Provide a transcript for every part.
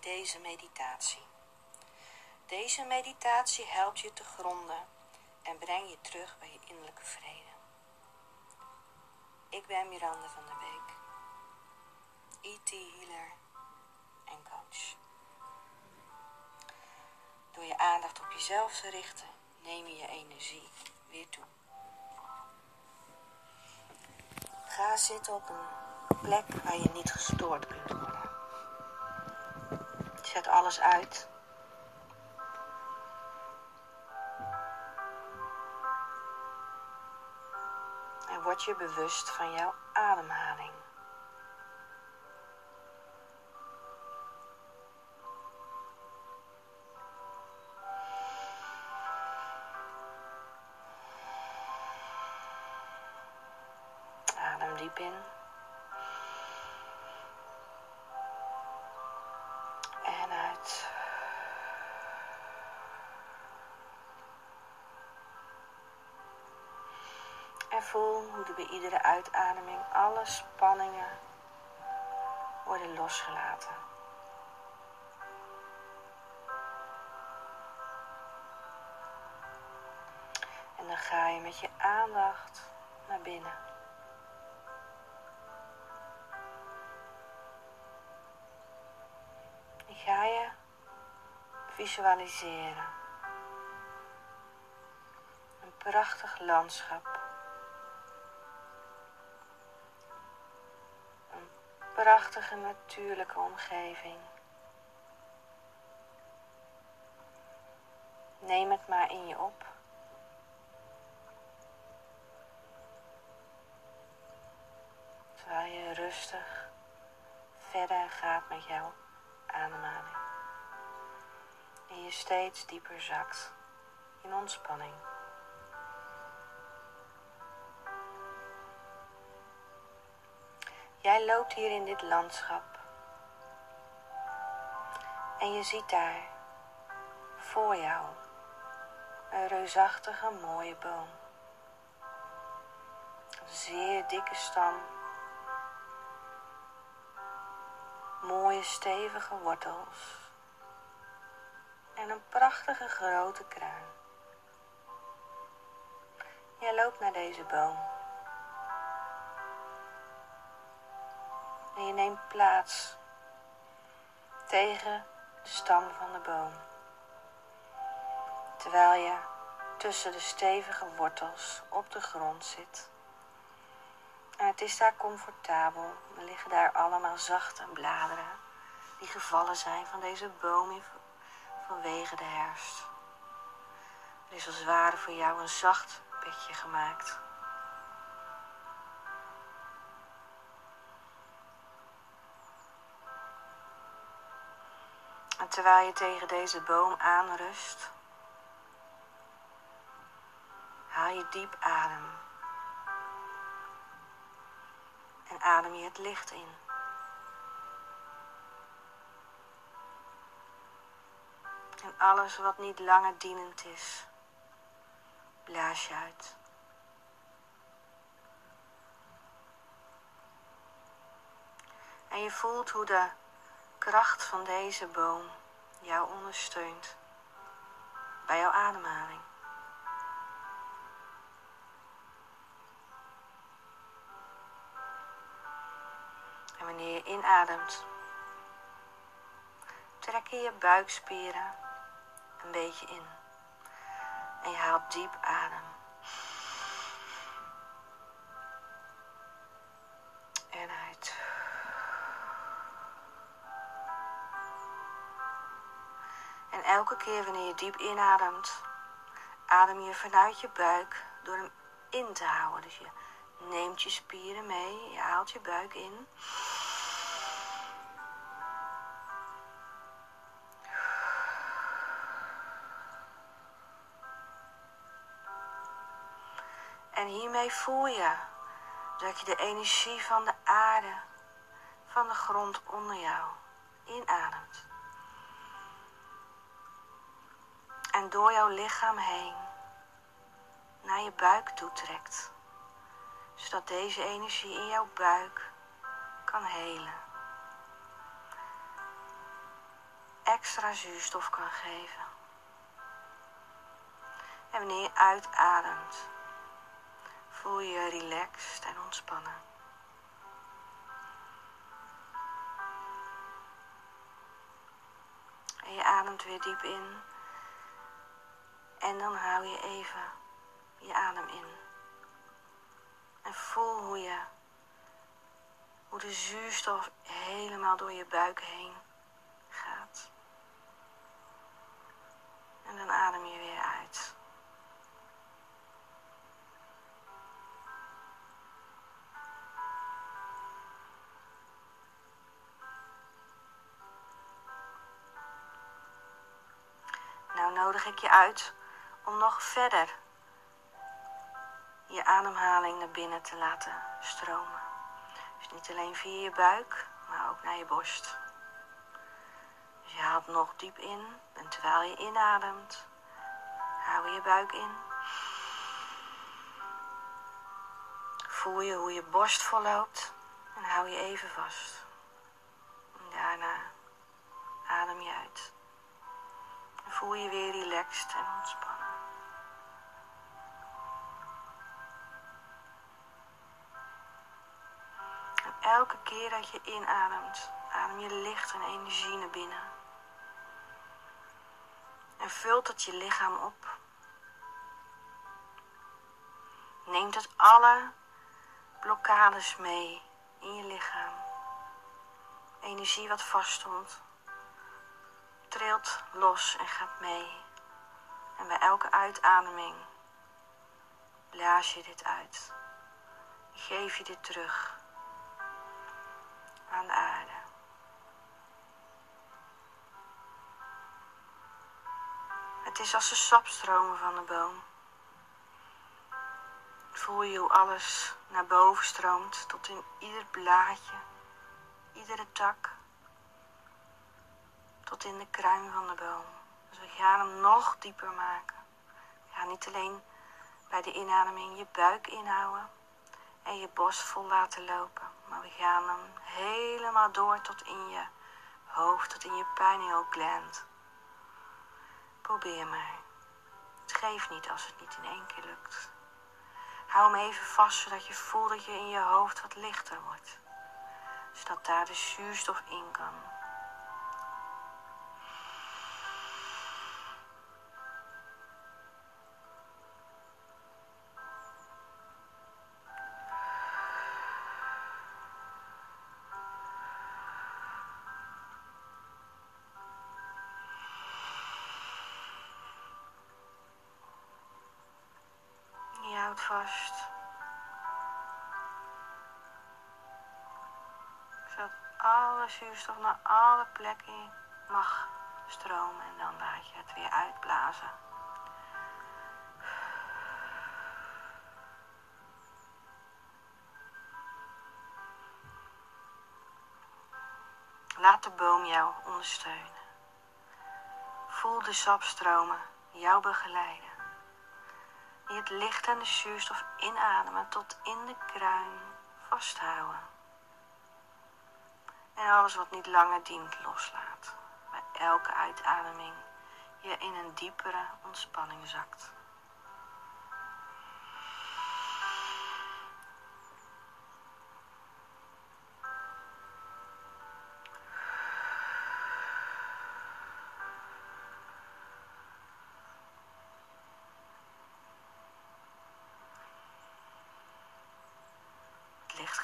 deze meditatie. Deze meditatie helpt je te gronden en brengt je terug bij je innerlijke vrede. Ik ben Miranda van der Beek, IT healer en coach. Door je aandacht op jezelf te richten, neem je je energie weer toe. Ga zitten op een plek waar je niet gestoord kunt worden. Zet alles uit. En word je bewust van jouw ademhaling. Adem diep in. Voel hoe er bij iedere uitademing alle spanningen worden losgelaten. En dan ga je met je aandacht naar binnen. Die ga je visualiseren. Een prachtig landschap. Prachtige natuurlijke omgeving. Neem het maar in je op. Terwijl je rustig verder gaat met jouw ademhaling. En je steeds dieper zakt in ontspanning. Jij loopt hier in dit landschap. En je ziet daar voor jou een reusachtige mooie boom. Een zeer dikke stam. Mooie stevige wortels. En een prachtige grote kruin. Jij loopt naar deze boom. En je neemt plaats tegen de stam van de boom. Terwijl je tussen de stevige wortels op de grond zit. En het is daar comfortabel. Er liggen daar allemaal zachte bladeren die gevallen zijn van deze boom vanwege de herfst. Er is als het ware voor jou een zacht bedje gemaakt. Terwijl je tegen deze boom aanrust, haal je diep adem. En adem je het licht in. En alles wat niet langer dienend is, blaas je uit. En je voelt hoe de kracht van deze boom jou ondersteunt bij jouw ademhaling. En wanneer je inademt, trek je je buikspieren een beetje in. En je haalt diep adem. Keer wanneer je diep inademt, adem je vanuit je buik door hem in te houden. Dus je neemt je spieren mee, je haalt je buik in. En hiermee voel je dat je de energie van de aarde, van de grond onder jou, inademt. En door jouw lichaam heen naar je buik toe trekt. Zodat deze energie in jouw buik kan helen. extra zuurstof kan geven. En wanneer je uitademt, voel je je relaxed en ontspannen. En je ademt weer diep in. En dan hou je even je adem in. En voel hoe je hoe de zuurstof helemaal door je buik heen gaat. En dan adem je weer uit. Nou nodig ik je uit om nog verder je ademhaling naar binnen te laten stromen. Dus niet alleen via je buik, maar ook naar je borst. Dus je haalt nog diep in en terwijl je inademt, hou je buik in. Voel je hoe je borst volloopt en hou je even vast. En daarna adem je uit. En voel je weer relaxed en ontspannen. Elke keer dat je inademt, adem je licht en energie naar binnen. En vult het je lichaam op. Neemt het alle blokkades mee in je lichaam. Energie wat vaststond, trilt los en gaat mee. En bij elke uitademing blaas je dit uit. Geef je dit terug aan de aarde. Het is als de sapstromen van de boom. Voel je hoe alles naar boven stroomt tot in ieder blaadje, iedere tak, tot in de kruin van de boom. Dus we gaan hem nog dieper maken. We gaan niet alleen bij de inademing je buik inhouden en je borst vol laten lopen. Maar we gaan hem helemaal door tot in je hoofd, tot in je pineal gland. Probeer maar. Het geeft niet als het niet in één keer lukt. Hou hem even vast zodat je voelt dat je in je hoofd wat lichter wordt. Zodat daar de zuurstof in kan. Vast. Zodat alle zuurstof naar alle plekken mag stromen en dan laat je het weer uitblazen. Laat de boom jou ondersteunen. Voel de sapstromen jou begeleiden die het licht en de zuurstof inademen tot in de kruin vasthouden. En alles wat niet langer dient loslaat. Bij elke uitademing je in een diepere ontspanning zakt.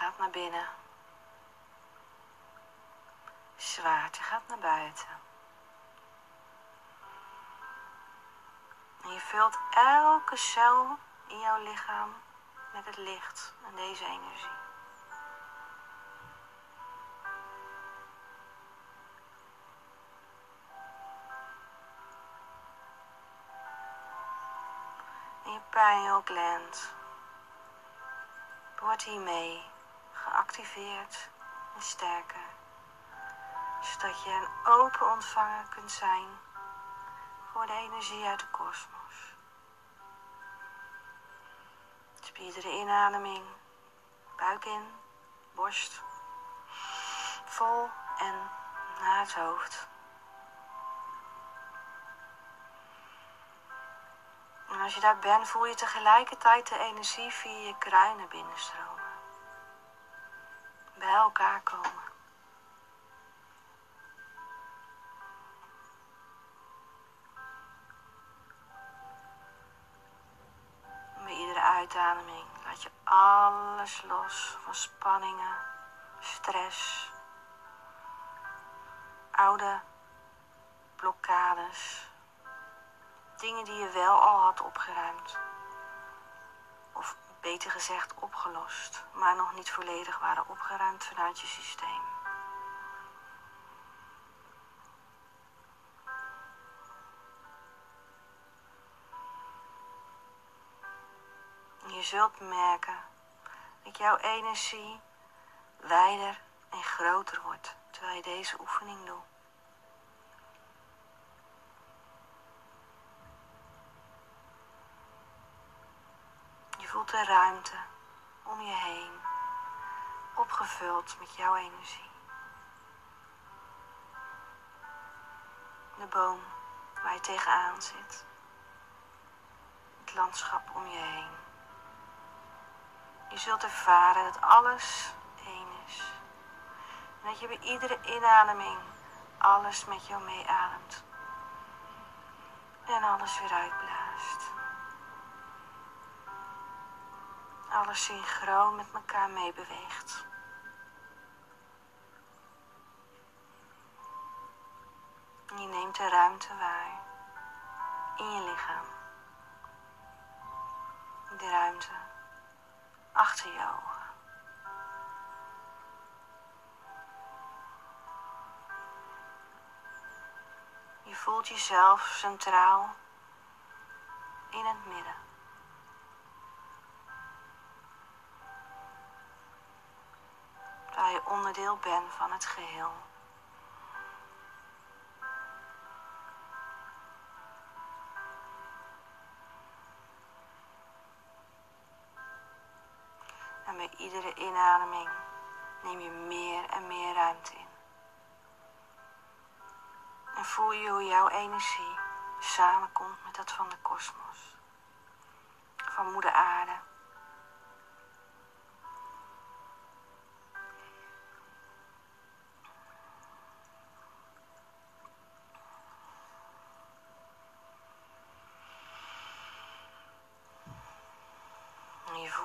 Gaat naar binnen. Zwaarte gaat naar buiten. En je vult elke cel in jouw lichaam met het licht en deze energie. En je pineal gland wordt hiermee geactiveerd en sterker. Zodat je een open ontvanger kunt zijn voor de energie uit de kosmos. Dus bij inademing, buik in, borst, vol en naar het hoofd. En als je daar bent, voel je tegelijkertijd de energie via je kruinen binnenstromen. Bij elkaar komen. Bij iedere uitademing laat je alles los van spanningen, stress, oude blokkades. Dingen die je wel al had opgeruimd. Beter gezegd opgelost, maar nog niet volledig waren opgeruimd vanuit je systeem. je zult merken dat jouw energie wijder en groter wordt terwijl je deze oefening doet. De ruimte om je heen, opgevuld met jouw energie. De boom waar je tegenaan zit. Het landschap om je heen. Je zult ervaren dat alles één is. En dat je bij iedere inademing alles met jou meeademt. En alles weer uitblaast. Alles synchroon met elkaar meebeweegt. Je neemt de ruimte waar in je lichaam. De ruimte achter je ogen. Je voelt jezelf centraal in het midden. Onderdeel bent van het geheel. En bij iedere inademing neem je meer en meer ruimte in. En voel je hoe jouw energie samenkomt met dat van de kosmos. Van moeder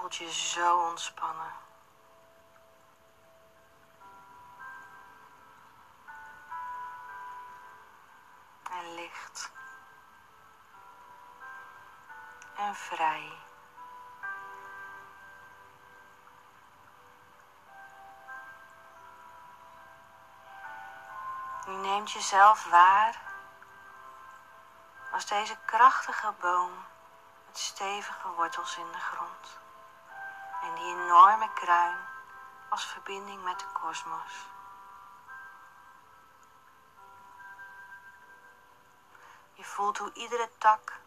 voelt je zo ontspannen. En licht. En vrij. Je neemt jezelf waar als deze krachtige boom met stevige wortels in de grond en die enorme kruin als verbinding met de kosmos. Je voelt hoe iedere tak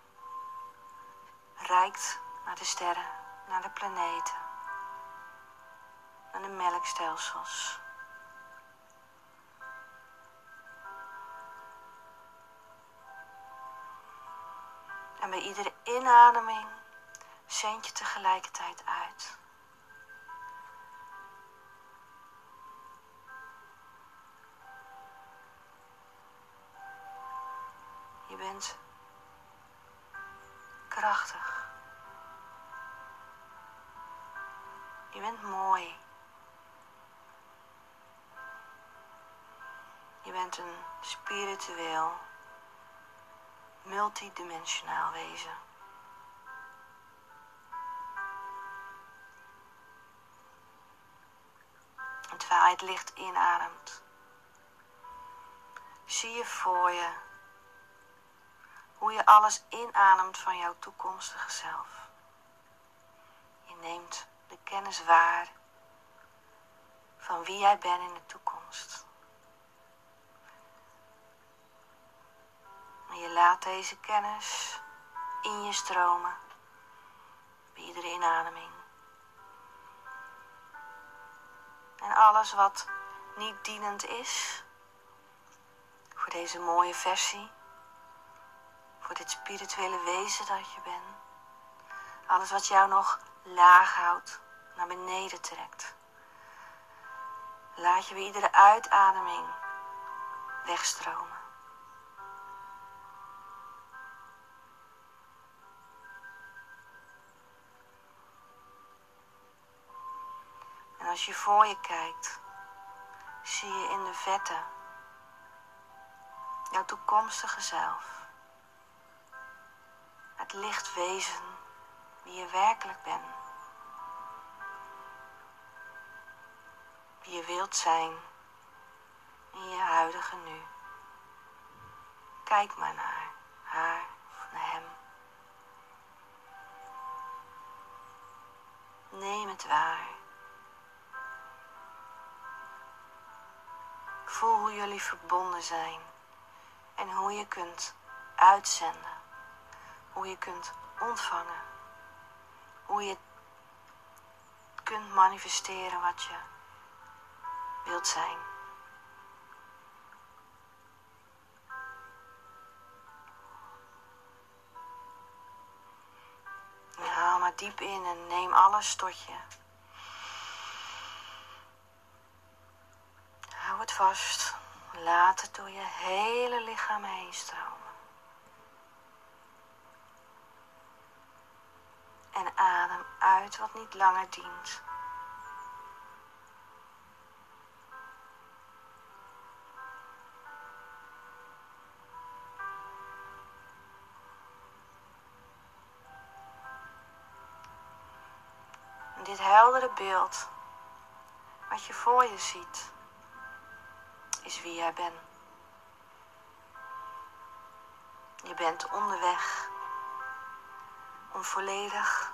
reikt naar de sterren, naar de planeten, naar de melkstelsels. En bij iedere inademing zend je tegelijkertijd uit. Bent krachtig. Je bent mooi. Je bent een spiritueel, multidimensionaal wezen. En terwijl het licht inademt, zie je voor je hoe je alles inademt van jouw toekomstige zelf. Je neemt de kennis waar van wie jij bent in de toekomst. En je laat deze kennis in je stromen bij iedere inademing. En alles wat niet dienend is voor deze mooie versie voor dit spirituele wezen dat je bent. Alles wat jou nog laag houdt, naar beneden trekt. Laat je bij iedere uitademing wegstromen. En als je voor je kijkt, zie je in de vette jouw toekomstige zelf. Het lichtwezen wie je werkelijk bent. Wie je wilt zijn in je huidige nu. Kijk maar naar haar naar hem. Neem het waar. Voel hoe jullie verbonden zijn en hoe je kunt uitzenden, hoe je kunt ontvangen, hoe je kunt manifesteren wat je wilt zijn. Haal maar diep in en neem alles tot je. Hou het vast. Laat het door je hele lichaam heen stromen. En adem uit wat niet langer dient. dit heldere beeld, wat je voor je ziet, is wie jij bent. Je bent onderweg om volledig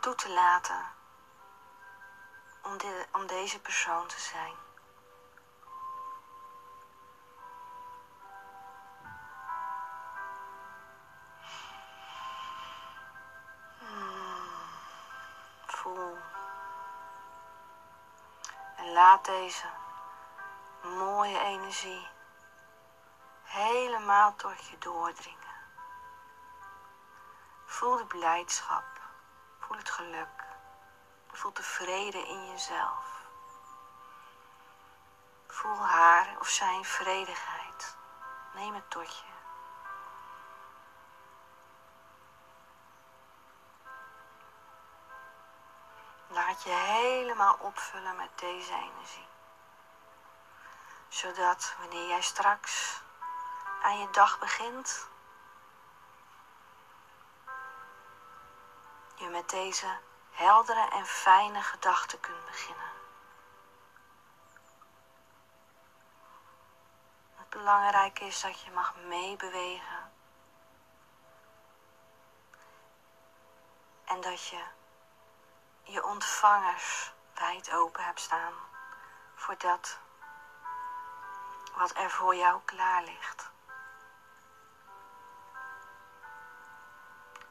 toe te laten om, om deze persoon te zijn. Hmm. En laat deze mooie energie helemaal tot je doordringen. Voel de blijdschap, voel het geluk, voel de vrede in jezelf. Voel haar of zijn vredigheid. Neem het tot je. Laat je helemaal opvullen met deze energie zodat wanneer jij straks aan je dag begint, je met deze heldere en fijne gedachten kunt beginnen. Het belangrijke is dat je mag meebewegen en dat je je ontvangers wijd open hebt staan voor dat wat er voor jou klaar ligt.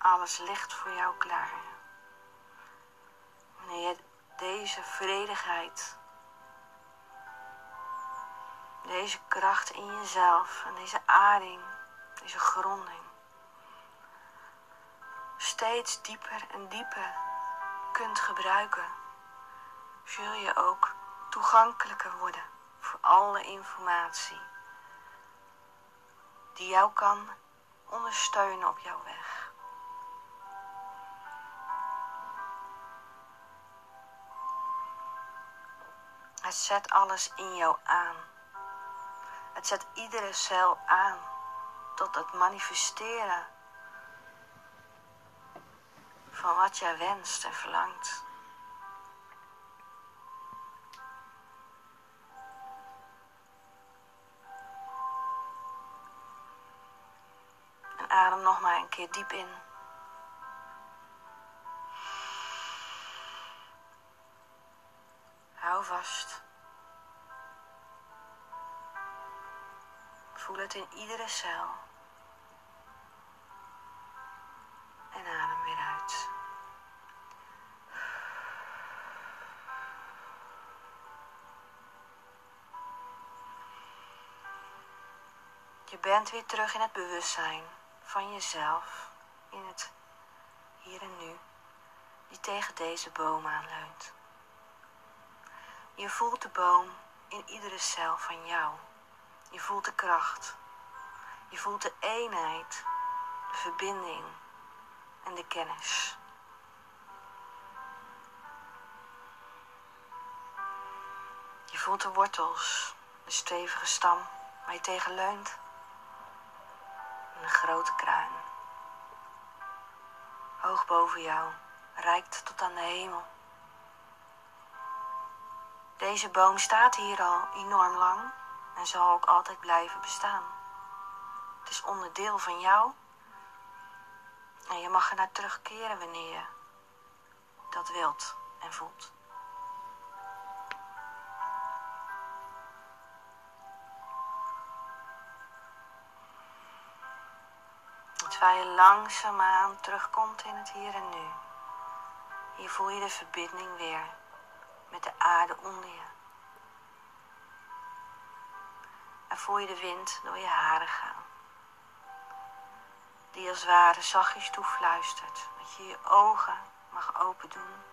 Alles ligt voor jou klaar. Wanneer je deze vredigheid, deze kracht in jezelf en deze aarding, deze gronding, steeds dieper en dieper kunt gebruiken, zul je ook toegankelijker worden voor alle informatie die jou kan ondersteunen op jouw weg. Zet alles in jou aan. Het zet iedere cel aan tot het manifesteren van wat jij wenst en verlangt. adem nog maar een keer diep in. Vast. Voel het in iedere cel. En adem weer uit. Je bent weer terug in het bewustzijn van jezelf, in het hier en nu, die tegen deze boom aanleunt. Je voelt de boom in iedere cel van jou. Je voelt de kracht. Je voelt de eenheid, de verbinding en de kennis. Je voelt de wortels, de stevige stam waar je tegen leunt. En een grote kruin. Hoog boven jou, reikt tot aan de hemel. Deze boom staat hier al enorm lang en zal ook altijd blijven bestaan. Het is onderdeel van jou en je mag er naar terugkeren wanneer je dat wilt en voelt. Terwijl je langzaamaan terugkomt in het hier en nu. Hier voel je de verbinding weer met de aarde onder je. En voel je de wind door je haren gaan. Die als ware zachtjes toefluistert. Dat je je ogen mag open doen.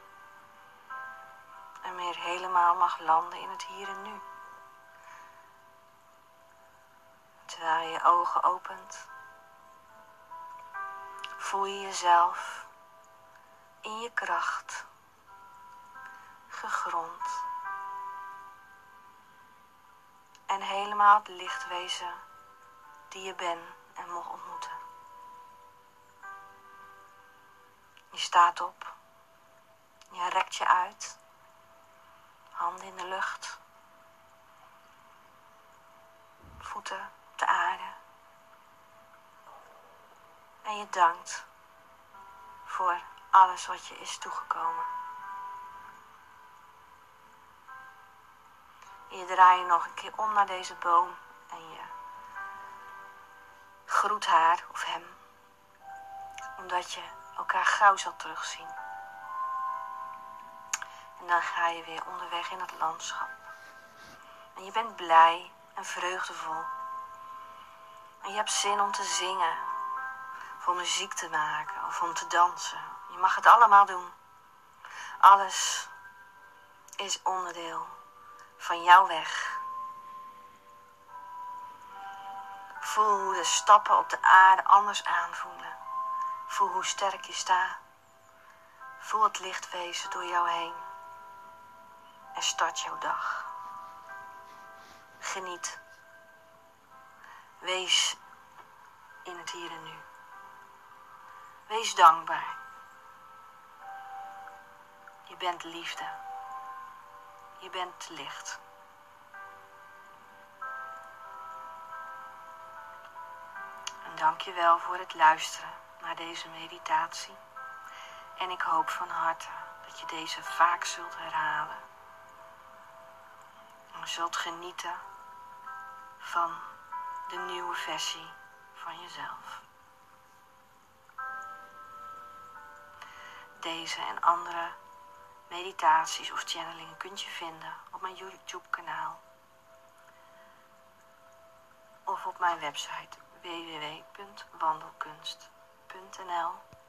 En meer helemaal mag landen in het hier en nu. Terwijl je je ogen opent, voel je jezelf in je kracht En helemaal het licht wezen die je bent en mocht ontmoeten. Je staat op. Je rekt je uit. Handen in de lucht. Voeten op de aarde. En je dankt voor alles wat je is toegekomen. Je draait nog een keer om naar deze boom en je groet haar of hem, omdat je elkaar gauw zal terugzien. En dan ga je weer onderweg in het landschap. En je bent blij en vreugdevol. En je hebt zin om te zingen, of om muziek te maken of om te dansen. Je mag het allemaal doen. Alles is onderdeel van jouw weg. Voel hoe de stappen op de aarde anders aanvoelen. Voel hoe sterk je staat. Voel het licht wezen door jou heen. En start jouw dag. Geniet. Wees in het hier en nu. Wees dankbaar. Je bent liefde. Je bent licht. En dank je wel voor het luisteren naar deze meditatie. En ik hoop van harte dat je deze vaak zult herhalen. En zult genieten van de nieuwe versie van jezelf. Deze en andere meditaties of channelingen kunt je vinden op mijn YouTube kanaal. Of op mijn website www.wandelkunst.nl